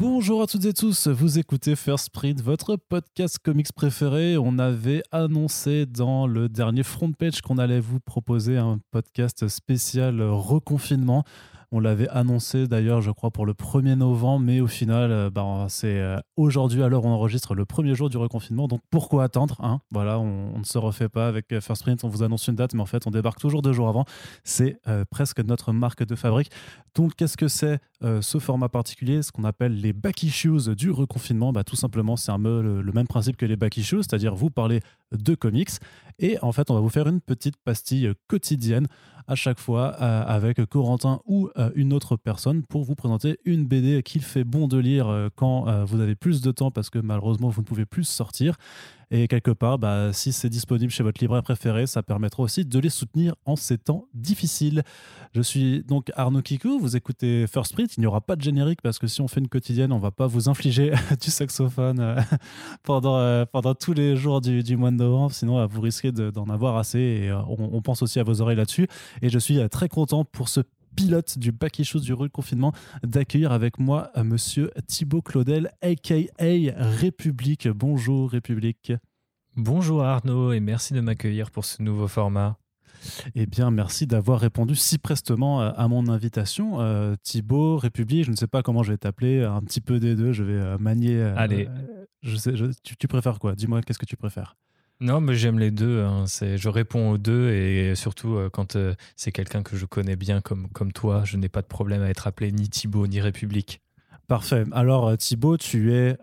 Bonjour à toutes et tous, vous écoutez First Print, votre podcast comics préféré. On avait annoncé dans le dernier front page qu'on allait vous proposer un podcast spécial reconfinement. On l'avait annoncé d'ailleurs, je crois, pour le 1er novembre, mais au final, euh, bah, c'est euh, aujourd'hui, alors on enregistre le premier jour du reconfinement. Donc pourquoi attendre hein? Voilà, on, ne se refait pas avec euh, First Print, on vous annonce une date, mais en fait, on débarque toujours deux jours avant. C'est presque notre marque de fabrique. Donc qu'est-ce que c'est ce format particulier? Ce qu'on appelle les back issues du reconfinement. Bah, tout simplement, c'est peu le, même principe que les back issues, c'est-à-dire vous parlez de comics et en fait, on va vous faire une petite pastille quotidienne à chaque fois euh, avec Corentin ou euh, une autre personne pour vous présenter une BD qu'il fait bon de lire euh, quand vous avez plus de temps parce que malheureusement vous ne pouvez plus sortir. Et quelque part, bah, si c'est disponible chez votre libraire préféré, ça permettra aussi de les soutenir en ces temps difficiles. Je suis donc Arnaud Kikou, vous écoutez First Print. Il n'y aura pas de générique parce que si on fait une quotidienne, on va pas vous infliger du saxophone pendant, pendant tous les jours du, du mois de novembre. Sinon, vous risquez d'en avoir assez. Et on, pense aussi à vos oreilles là-dessus. Et je suis euh, très content pour ce pilote du Back Issues du confinement d'accueillir avec moi euh, monsieur Thibaut Claudel, aka République. Bonjour République. Bonjour Arnaud et merci de m'accueillir pour ce nouveau format. Eh bien, merci d'avoir répondu si prestement euh, à mon invitation. Thibaut, République, je ne sais pas comment je vais t'appeler, un petit peu des deux, je vais manier. Allez. je sais, tu préfères quoi? Dis-moi, qu'est-ce que tu préfères? Non, mais j'aime les deux. Hein. Je réponds aux deux et surtout euh, quand euh, c'est quelqu'un que je connais bien comme, comme toi, je n'ai pas de problème à être appelé ni Thibaut ni République. Parfait. Alors euh, Thibaut, tu es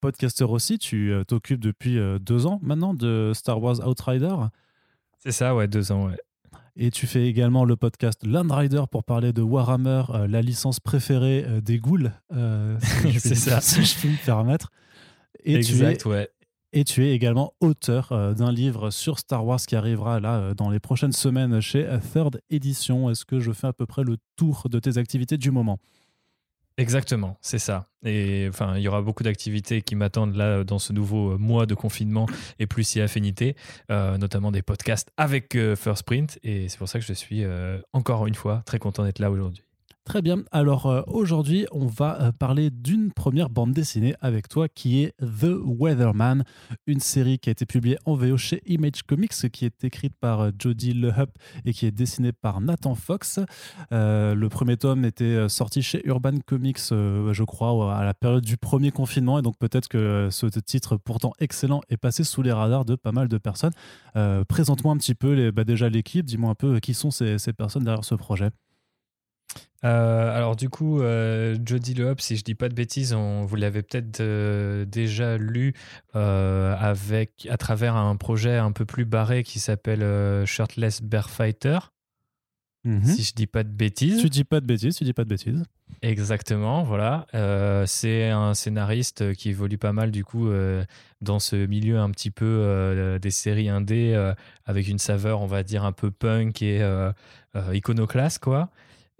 podcaster aussi. Tu t'occupes depuis deux ans maintenant de Star Wars Outrider. C'est ça, ouais, deux ans, ouais. Et tu fais également le podcast Landrider pour parler de Warhammer, la licence préférée des ghouls. c'est ça. Si je puis me permettre. Et exact, tu es, ouais. Et tu es également auteur euh, d'un livre sur Star Wars qui arrivera là euh, dans les prochaines semaines chez Third Edition. Est-ce que je fais à peu près le tour de tes activités du moment? Exactement, c'est ça. Et enfin, il y aura beaucoup d'activités qui m'attendent là dans ce nouveau mois de confinement et plus si affinité, euh, notamment des podcasts avec First Print. Et c'est pour ça que je suis encore une fois très content d'être là aujourd'hui. Très bien. Alors euh, aujourd'hui, on va euh, parler d'une première bande dessinée avec toi qui est The Weatherman, une série qui a été publiée en VO chez Image Comics, qui est écrite par euh, Jody LeHupp et qui est dessinée par Nathan Fox. le premier tome était sorti chez Urban Comics, je crois, à la période du premier confinement, et donc peut-être que ce titre pourtant excellent est passé sous les radars de pas mal de personnes. Présente-moi un petit peu bah, déjà l'équipe, dis-moi un peu qui sont ces personnes derrière ce projet. Euh, alors du coup, euh, Jody Le si je dis pas de bêtises, on, vous l'avez peut-être euh, déjà lu avec, à travers un projet un peu plus barré qui s'appelle Shirtless Bear Fighter. Mhm. Si je dis pas de bêtises. Tu dis pas de bêtises, tu dis pas de bêtises. Exactement, voilà. c'est un scénariste qui évolue pas mal du coup dans ce milieu un petit peu des séries indé avec une saveur, on va dire un peu punk et iconoclaste quoi.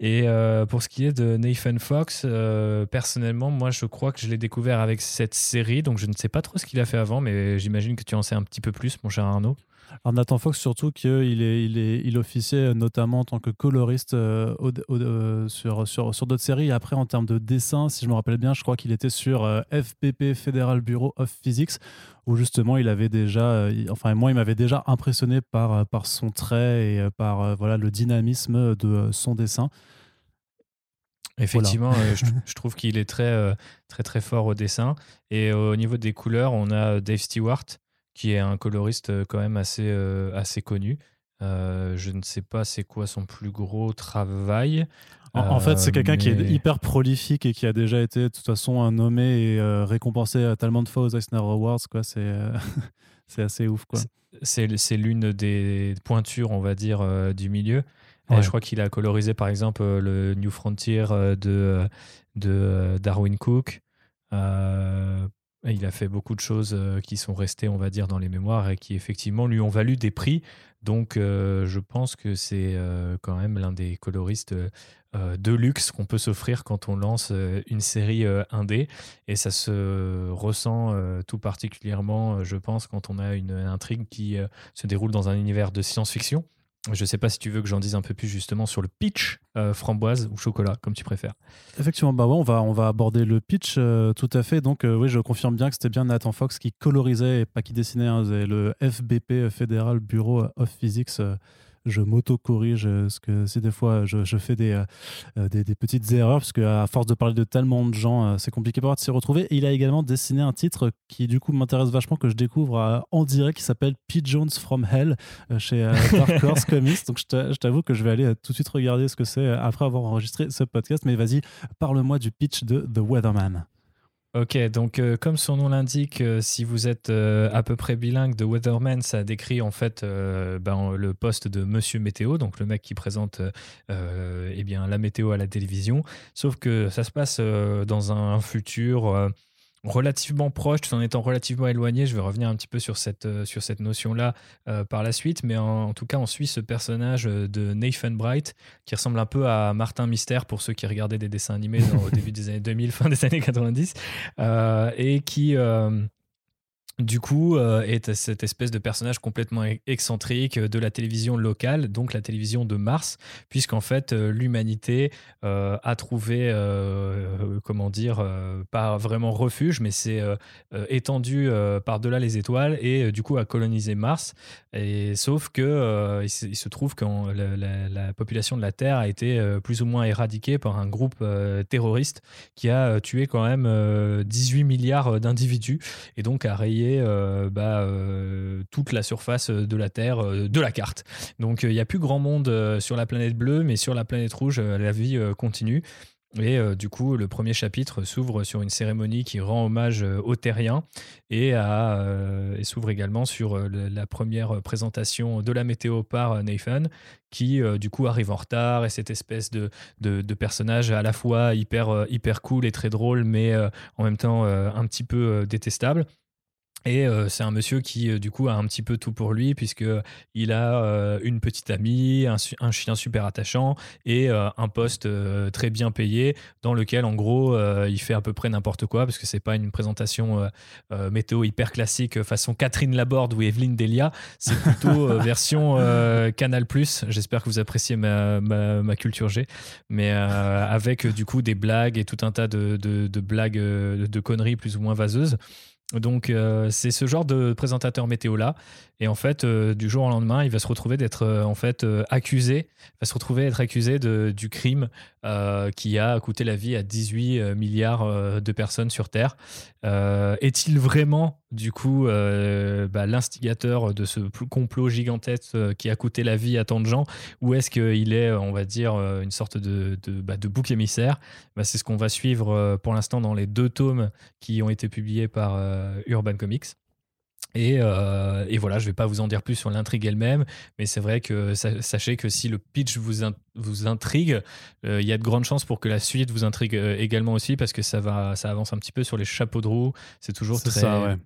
Et euh, pour ce qui est de Nathan Fox, euh, personnellement, moi, je crois que je l'ai découvert avec cette série, donc je ne sais pas trop ce qu'il a fait avant, mais j'imagine que tu en sais un petit peu plus, mon cher Arnaud. Alors Nathan Fox, surtout qu'il est, il est, il officiait notamment en tant que coloriste euh, sur, sur, sur d'autres séries. après, en termes de dessin, si je me rappelle bien, je crois qu'il était sur FPP, Federal Bureau of Physics, où justement il avait déjà, enfin moi, il m'avait déjà impressionné par, par son trait et par voilà, le dynamisme de son dessin. Effectivement, euh, je, trouve qu'il est très, euh, très, très fort au dessin. Et au niveau des couleurs, on a Dave Stewart, qui est un coloriste euh, quand même assez, assez connu. je ne sais pas c'est quoi son plus gros travail. En, fait, c'est quelqu'un qui est hyper prolifique et qui a déjà été de toute façon nommé et récompensé tellement de fois aux Eisner Awards. C'est, c'est assez ouf. Quoi. C'est, l'une des pointures, on va dire, du milieu. Je crois qu'il a colorisé par exemple euh, le New Frontier euh, de, euh, de Darwin Cook. Il a fait beaucoup de choses qui sont restées, on va dire, dans les mémoires et qui effectivement lui ont valu des prix. Donc je pense que c'est quand même l'un des coloristes de luxe qu'on peut s'offrir quand on lance une série indé. Et ça se ressent tout particulièrement, je pense, quand on a une intrigue qui se déroule dans un univers de science-fiction Je sais pas si tu veux que j'en dise un peu plus justement sur le pitch framboise ou chocolat, comme tu préfères. Effectivement, bah ouais, on va, on va aborder le pitch tout à fait. Donc oui, je confirme bien que c'était bien Nathan Fox qui colorisait et pas qui dessinait. Hein, le FBP, Fédéral Bureau of Physics je m'auto-corrige parce que c'est des fois je, je fais des, euh, euh, des, des, petites erreurs parce qu'à force de parler de tellement de gens, euh, c'est compliqué pour moi de s'y retrouver. Et il a également dessiné un titre qui du coup m'intéresse vachement que je découvre en direct qui s'appelle Pigeons from Hell chez Dark Horse Comics. Donc je t'avoue que je vais aller tout de suite regarder ce que c'est après avoir enregistré ce podcast. Mais vas-y, parle-moi du pitch de The Weatherman. Ok, donc euh, comme son nom l'indique, euh, si vous êtes euh, à peu près bilingue de Weatherman, ça décrit en fait ben, le poste de Monsieur Météo, donc le mec qui présente eh bien, la météo à la télévision. Sauf que ça se passe dans un futur relativement proche, tout en étant relativement éloigné. Je vais revenir un petit peu sur cette, euh, cette notion-là euh, par la suite, mais en, tout cas, on suit ce personnage euh, de Nathan Bright qui ressemble un peu à Martin Mystère pour ceux qui regardaient des dessins animés au début des années 2000, fin des années 90, et qui du coup, euh, est cette espèce de personnage complètement excentrique de la télévision locale, donc la télévision de Mars, puisqu'en fait, euh, l'humanité euh, a trouvé, comment dire, pas vraiment refuge, mais c'est étendu par-delà les étoiles et du coup a colonisé Mars. Et, sauf que il se, trouve que la, la, population de la Terre a été plus ou moins éradiquée par un groupe terroriste qui a tué quand même 18 milliards d'individus et donc a rayé euh, bah, euh, toute la surface de la Terre euh, de la carte. Donc il n'y a plus grand monde sur la planète bleue, mais sur la planète rouge, la vie continue. Et du coup, le premier chapitre s'ouvre sur une cérémonie qui rend hommage aux terriens et, s'ouvre également sur la première présentation de la météo par Nathan, qui du coup arrive en retard et cette espèce de, de, de, personnage à la fois hyper, hyper cool et très drôle, mais en même temps un petit peu détestable. Et euh, c'est un monsieur qui, euh, du coup, a un petit peu tout pour lui, puisqu'il a euh, une petite amie, un, chien super attachant et un poste très bien payé, dans lequel, en gros, il fait à peu près n'importe quoi, parce que c'est pas une présentation météo hyper classique façon Catherine Laborde ou Evelyne Delia, c'est plutôt version Canal. J'espère que vous appréciez ma, ma, culture G, mais avec, du coup, des blagues et tout un tas de, de, de blagues, de conneries plus ou moins vaseuses. Donc euh, c'est ce genre de présentateur météo là et en fait euh, du jour au lendemain il va se retrouver d'être euh, en fait accusé va se retrouver être accusé de, du crime qui a coûté la vie à 18 milliards de personnes sur Terre. Est-il vraiment du coup bah, l'instigateur de ce complot gigantesque qui a coûté la vie à tant de gens ou est-ce qu'il est on va dire une sorte de, de, bah, bouc émissaire? Bah, c'est ce qu'on va suivre pour l'instant dans les deux tomes qui ont été publiés par Urban Comics. Euh, et, voilà, je ne vais pas vous en dire plus sur l'intrigue elle-même, mais c'est vrai que sachez que si le pitch vous, vous intrigue, euh, il y a de grandes chances pour que la suite vous intrigue également aussi, parce que ça, va, ça avance un petit peu sur les chapeaux de roue. C'est toujours très, ça, ouais.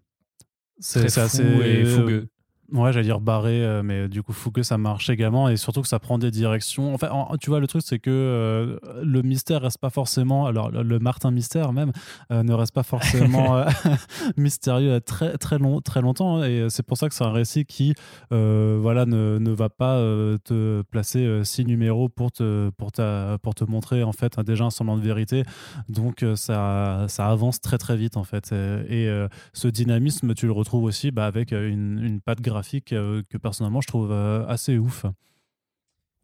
très assez... et fougueux. Ouais, j'allais dire barré, euh, mais du coup, que ça marche également et surtout que ça prend des directions. Enfin, tu vois, le truc, c'est que euh, le mystère reste pas forcément. Alors, le, Martin Mystère même euh, ne reste pas forcément mystérieux très, très, long, très longtemps. Hein, et c'est pour ça que c'est un récit qui voilà, ne, ne, va pas te placer six numéros pour te, pour, ta, pour te montrer en fait déjà un semblant de vérité. Donc, ça, ça avance très, très vite en fait. Et, ce dynamisme, tu le retrouves aussi bah, avec une, une patte grave graphique euh, que personnellement je trouve euh, assez ouf.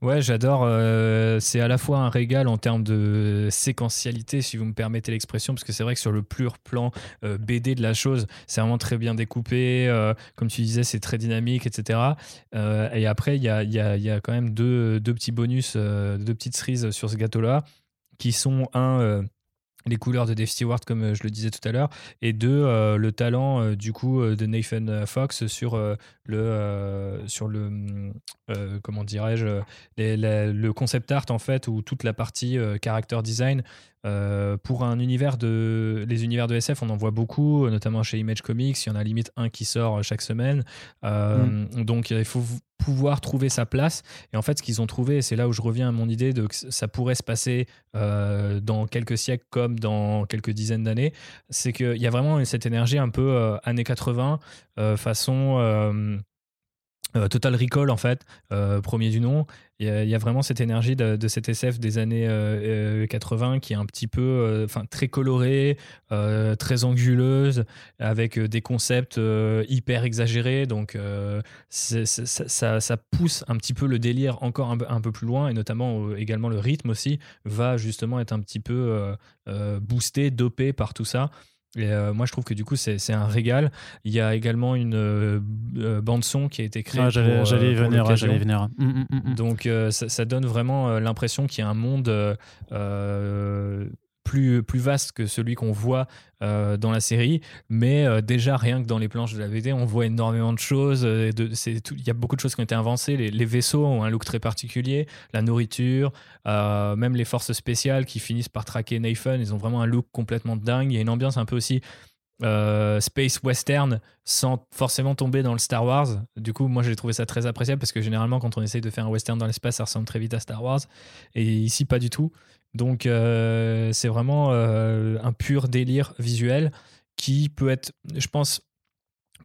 Ouais, j'adore. Euh, c'est à la fois un régal en termes de séquentialité, si vous me permettez l'expression, parce que c'est vrai que sur le pur plan BD de la chose, c'est vraiment très bien découpé. comme tu disais, c'est très dynamique, etc. et après, il y a, quand même deux, deux petits bonus, deux petites cerises sur ce gâteau-là, qui sont un les couleurs de Dave Stewart, comme euh, je le disais tout à l'heure, et deux, euh, le talent euh, du coup de Nathan Fox sur le, sur le comment dirais-je, le concept art en fait, ou toute la partie character design euh, pour un univers de les univers de SF, on en voit beaucoup, notamment chez Image Comics. Il y en a limite un qui sort chaque semaine. Euh, mm. Donc il faut pouvoir trouver sa place. Et en fait, ce qu'ils ont trouvé, c'est là où je reviens à mon idée de que ça pourrait se passer euh, dans quelques siècles comme dans quelques dizaines d'années, c'est qu'il y a vraiment cette énergie un peu années 80, façon Euh, Total Recall en fait, euh, premier du nom. Il y, a vraiment cette énergie de, cette SF des années 80 qui est un petit peu, enfin très colorée, très anguleuse, avec des concepts hyper exagérés. Donc ça, pousse un petit peu le délire encore un, peu plus loin et notamment également le rythme aussi va justement être un petit peu boosté, dopé par tout ça. Et euh, moi, je trouve que du coup, c'est un régal. Il y a également une euh, euh, bande-son qui a été créée. Ah, j'allais venir, j'allais venir. Hum, hum, hum, Donc, ça, ça, donne vraiment l'impression qu'il y a un monde plus, plus vaste que celui qu'on voit euh, dans la série. Mais euh, déjà, rien que dans les planches de la BD, on voit énormément de choses. Euh, il y a beaucoup de choses qui ont été invencées. Les, vaisseaux ont un look très particulier, la nourriture, même les forces spéciales qui finissent par traquer Nathan, ils ont vraiment un look complètement dingue. Il y a une ambiance un peu aussi. space western sans forcément tomber dans le Star Wars. Du coup, moi j'ai trouvé ça très appréciable parce que généralement, quand on essaye de faire un western dans l'espace, ça ressemble très vite à Star Wars. Et ici, pas du tout. Donc euh, c'est vraiment euh, un pur délire visuel qui peut être, je pense,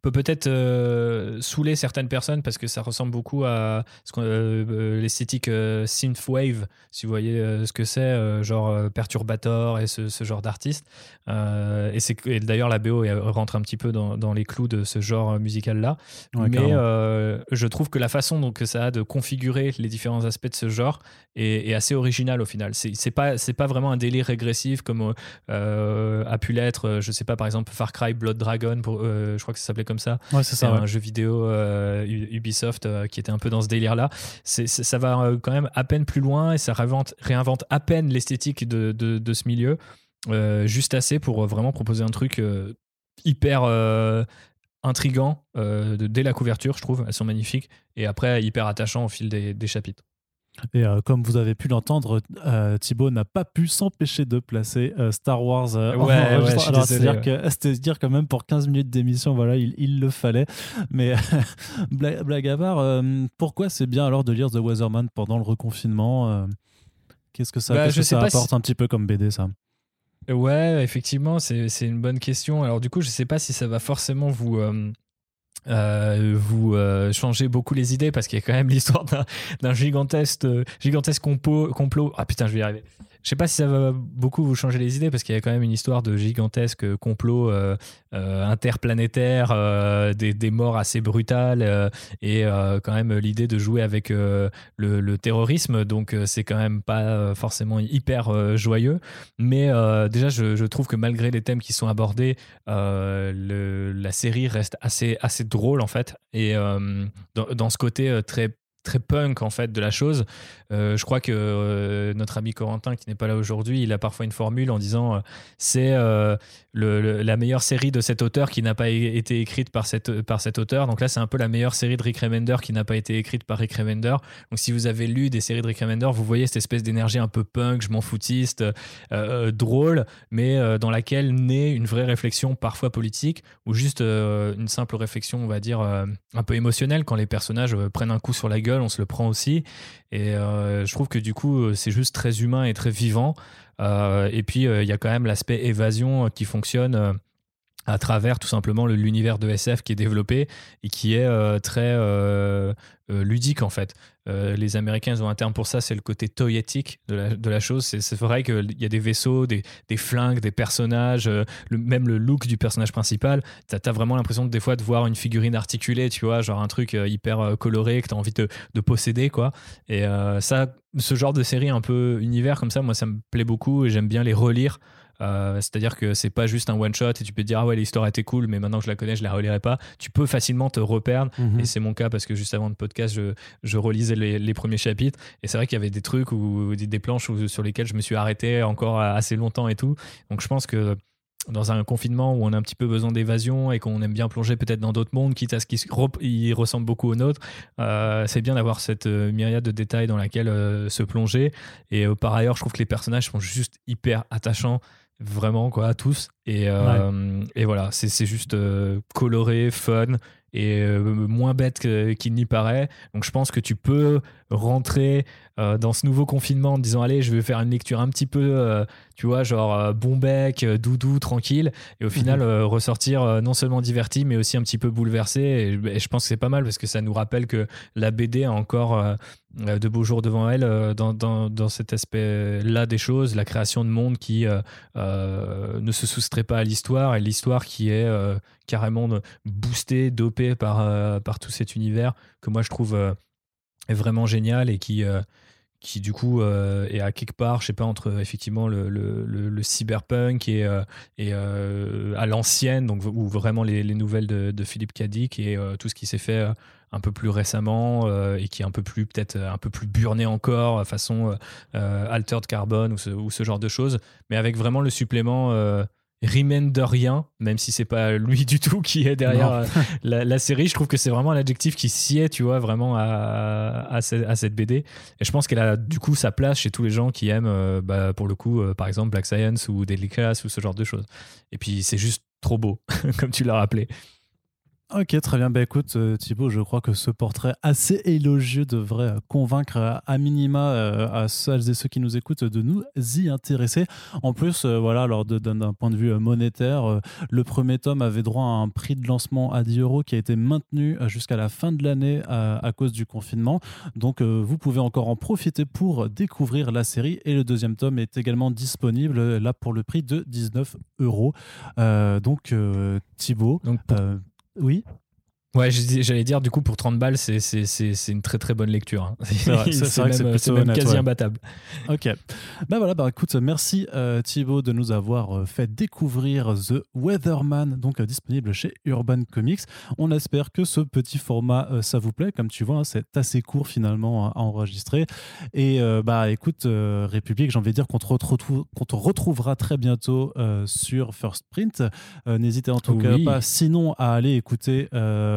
peut peut-être euh, saouler certaines personnes parce que ça ressemble beaucoup à ce euh, l'esthétique euh, synthwave, si vous voyez ce que c'est, genre Perturbator et ce, ce genre d'artiste. et c'est d'ailleurs la BO rentre un petit peu dans, dans les clous de ce genre musical-là. Mais je trouve que la façon dont que ça a de configurer les différents aspects de ce genre est, assez original au final. C'est pas c'est pas vraiment un délire régressif comme a pu l'être, je sais pas par exemple Far Cry Blood Dragon, pour, je crois que ça s'appelait comme ça. c'est ça. Un jeu vidéo euh, Ubisoft euh, qui était un peu dans ce délire-là. ça va euh, quand même à peine plus loin et ça réinvente, réinvente à peine l'esthétique de, de, ce milieu, juste assez pour vraiment proposer un truc hyper intrigant dès la couverture, je trouve. Elles sont magnifiques. Et après, hyper attachant au fil des chapitres. Et euh, comme vous avez pu l'entendre, euh, Thibaut n'a pas pu s'empêcher de placer euh, Star Wars ouais, c'est-à-dire que, dire quand même pour 15 minutes d'émission, voilà, il, il, le fallait. Mais blague, à part, pourquoi c'est bien alors de lire The Weatherman pendant le reconfinement Qu'est-ce que ça, bah, que ça apporte un petit peu comme BD, ça? Ouais, effectivement, c'est une bonne question. Alors du coup, je sais pas si ça va forcément vous euh, vous euh, changez beaucoup les idées parce qu'il y a quand même l'histoire d'un gigantesque, gigantesque complot, complot. Ah putain, je vais y arriver. Je sais pas si ça va beaucoup vous changer les idées parce qu'il y a quand même une histoire de gigantesque complot euh, euh, interplanétaire, euh, des, morts assez brutales et quand même l'idée de jouer avec le, terrorisme. Donc c'est quand même pas forcément hyper joyeux. Mais déjà, je, trouve que malgré les thèmes qui sont abordés, la série reste assez, assez drôle en fait. Et dans, ce côté très très punk en fait de la chose. Euh, je crois que euh, notre ami Corentin qui n'est pas là aujourd'hui, il a parfois une formule en disant euh, c'est la meilleure série de cet auteur qui n'a pas été écrite par, cette, par cet auteur. Donc là, c'est un peu la meilleure série de Rick Remender qui n'a pas été écrite par Rick Remender. Donc si vous avez lu des séries de Rick Remender, vous voyez cette espèce d'énergie un peu punk, je m'en foutiste, drôle, mais dans laquelle naît une vraie réflexion parfois politique ou juste une simple réflexion, on va dire, un peu émotionnelle quand les personnages prennent un coup sur la gueule on se le prend aussi. Et euh, je trouve que du coup, euh, c'est juste très humain et très vivant. Euh, et puis, il y a quand même l'aspect évasion qui fonctionne à travers tout simplement l'univers de SF qui est développé et qui est très ludique en fait. Euh, les Américains ils ont un terme pour ça, c'est le côté toyetique de la, chose. C'est vrai qu'il y a des vaisseaux, des, flingues, des personnages, euh, même le look du personnage principal. Tu as, vraiment l'impression des fois de voir une figurine articulée, tu vois, genre un truc euh, hyper coloré que tu as envie de, de, posséder, quoi. Et ça, ce genre de série un peu univers comme ça, moi ça me plaît beaucoup et j'aime bien les relire. Euh, c'est-à-dire que c'est pas juste un one shot et tu peux te dire ah ouais l'histoire était cool mais maintenant que je la connais je la relirai pas. Tu peux facilement te reperdre mhm. et c'est mon cas parce que juste avant le podcast je, je relisais les, premiers chapitres et c'est vrai qu'il y avait des trucs ou des, planches sur lesquelles je me suis arrêté encore assez longtemps et tout. Donc je pense que dans un confinement où on a un petit peu besoin d'évasion et qu'on aime bien plonger peut-être dans d'autres mondes, quitte à ce qu'ils ressemblent beaucoup aux nôtres, euh, c'est bien d'avoir cette euh, myriade de détails dans laquelle se plonger. Et par ailleurs, je trouve que les personnages sont juste hyper attachants vraiment quoi, tous. Et, euh, et voilà, c'est juste euh, coloré, fun et euh, moins bête qu'il n'y paraît. Donc je pense que tu peux rentrer dans ce nouveau confinement en disant allez je vais faire une lecture un petit peu tu vois genre bon bec doudou tranquille. Et au final mhm. ressortir non seulement diverti mais aussi un petit peu bouleversé. Et, je pense que c'est pas mal parce que ça nous rappelle que la BD a encore de beaux jours devant elle dans, dans, dans, cet aspect là des choses. La création de monde qui ne se soustrait pas à l'histoire et l'histoire qui est carrément boostée dopée par, par tout cet univers que moi je trouve est vraiment génial et qui, euh, qui du coup euh, est à quelque part, je sais pas, entre effectivement le, le, cyberpunk et, euh, et à l'ancienne, donc ou vraiment les, les nouvelles de, Philippe Cadic et tout ce qui s'est fait un peu plus récemment et qui est un peu plus peut-être un peu plus burné encore façon Altered Carbon ou ce, ou ce, genre de choses, mais avec vraiment le supplément Remain de rien, même si c'est pas lui du tout qui est derrière euh, la, série. Je trouve que c'est vraiment l'adjectif qui sied, tu vois, vraiment à, à, cette BD. Et je pense qu'elle a du coup sa place chez tous les gens qui aiment, euh, bah, pour le coup, euh, par exemple, Black Science ou Deadly Class ou ce genre de choses. Et puis c'est juste trop beau, comme tu l'as rappelé. Ok, très bien. Bah écoute, euh, Thibaut, je crois que ce portrait assez élogieux devrait euh, convaincre à minima euh, à celles et ceux qui nous écoutent de nous y intéresser. En plus, voilà, alors d'un point de vue monétaire, le premier tome avait droit à un prix de lancement à 10 euros qui a été maintenu jusqu'à la fin de l'année à, cause du confinement. Donc, vous pouvez encore en profiter pour découvrir la série. Et le deuxième tome est également disponible là pour le prix de 19 euros. donc, Thibaut. Donc, oui. Ouais, j'allais dire, du coup, pour 30 balles, c'est une très très bonne lecture. Hein. C'est vrai, c'est même, quasi imbattable. Ok. Bah voilà, bah écoute, merci euh, Thibaut de nous avoir euh, fait découvrir The Weatherman, donc euh, disponible chez Urban Comics. On espère que ce petit format, ça vous plaît. Comme tu vois, hein, c'est assez court finalement à enregistrer. Et bah écoute, République, j'ai envie de dire qu'on te, retrouve, te, retrouvera très bientôt sur First Print. N'hésitez en tout cas pas, sinon, à aller écouter.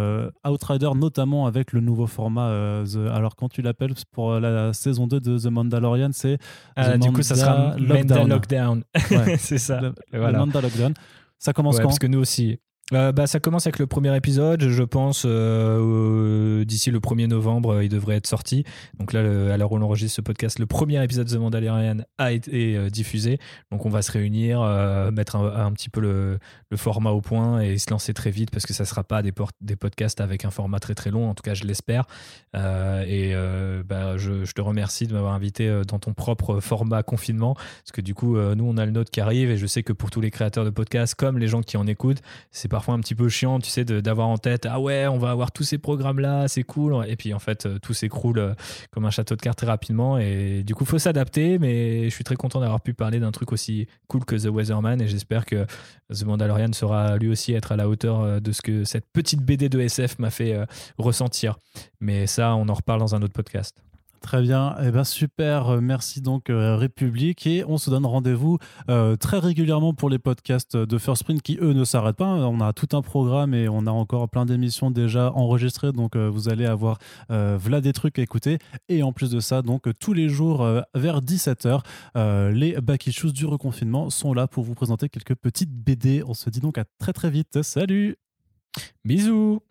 Euh, Outrider, notamment avec le nouveau format. Euh, alors, quand tu l'appelles pour la saison 2 de The Mandalorian, c'est. Euh, du coup, ça sera Lockdown. Lockdown. c'est ça. Le, voilà. Lockdown. Ça commence quand Parce que nous aussi. Euh, bah, ça commence avec le premier épisode, je pense. Euh, d'ici le 1er novembre, euh, il devrait être sorti. Donc là, à l'heure où on enregistre ce podcast, le premier épisode de The Mandalorian a été diffusé. Donc on va se réunir, mettre un, petit peu le, le, format au point et se lancer très vite parce que ça ne sera pas des, des podcasts avec un format très très long. En tout cas, je l'espère. et bah, je, je, te remercie de m'avoir invité dans ton propre format confinement parce que du coup, nous, on a le nôtre qui arrive et je sais que pour tous les créateurs de podcasts, comme les gens qui en écoutent, c'est pas parfois un petit peu chiant, tu sais, d'avoir en tête ah ouais, on va avoir tous ces programmes-là, c'est cool. Et puis en fait, euh, tout s'écroule euh, comme un château de cartes très rapidement. Et du coup, faut s'adapter. Mais je suis très content d'avoir pu parler d'un truc aussi cool que The Weatherman. Et j'espère que The Mandalorian sera lui aussi être à la hauteur euh, de ce que cette petite BD de SF m'a fait ressentir. Mais ça, on en reparle dans un autre podcast. Très bien, eh ben super, euh, merci donc euh, République et on se donne rendez-vous euh, très régulièrement pour les podcasts de First Print qui eux ne s'arrêtent pas. On a tout un programme et on a encore plein d'émissions déjà enregistrées donc vous allez avoir voilà des trucs à écouter et en plus de ça donc tous les jours vers 17h les back issues du reconfinement sont là pour vous présenter quelques petites BD. On se dit donc à très très vite. Salut. Bisous.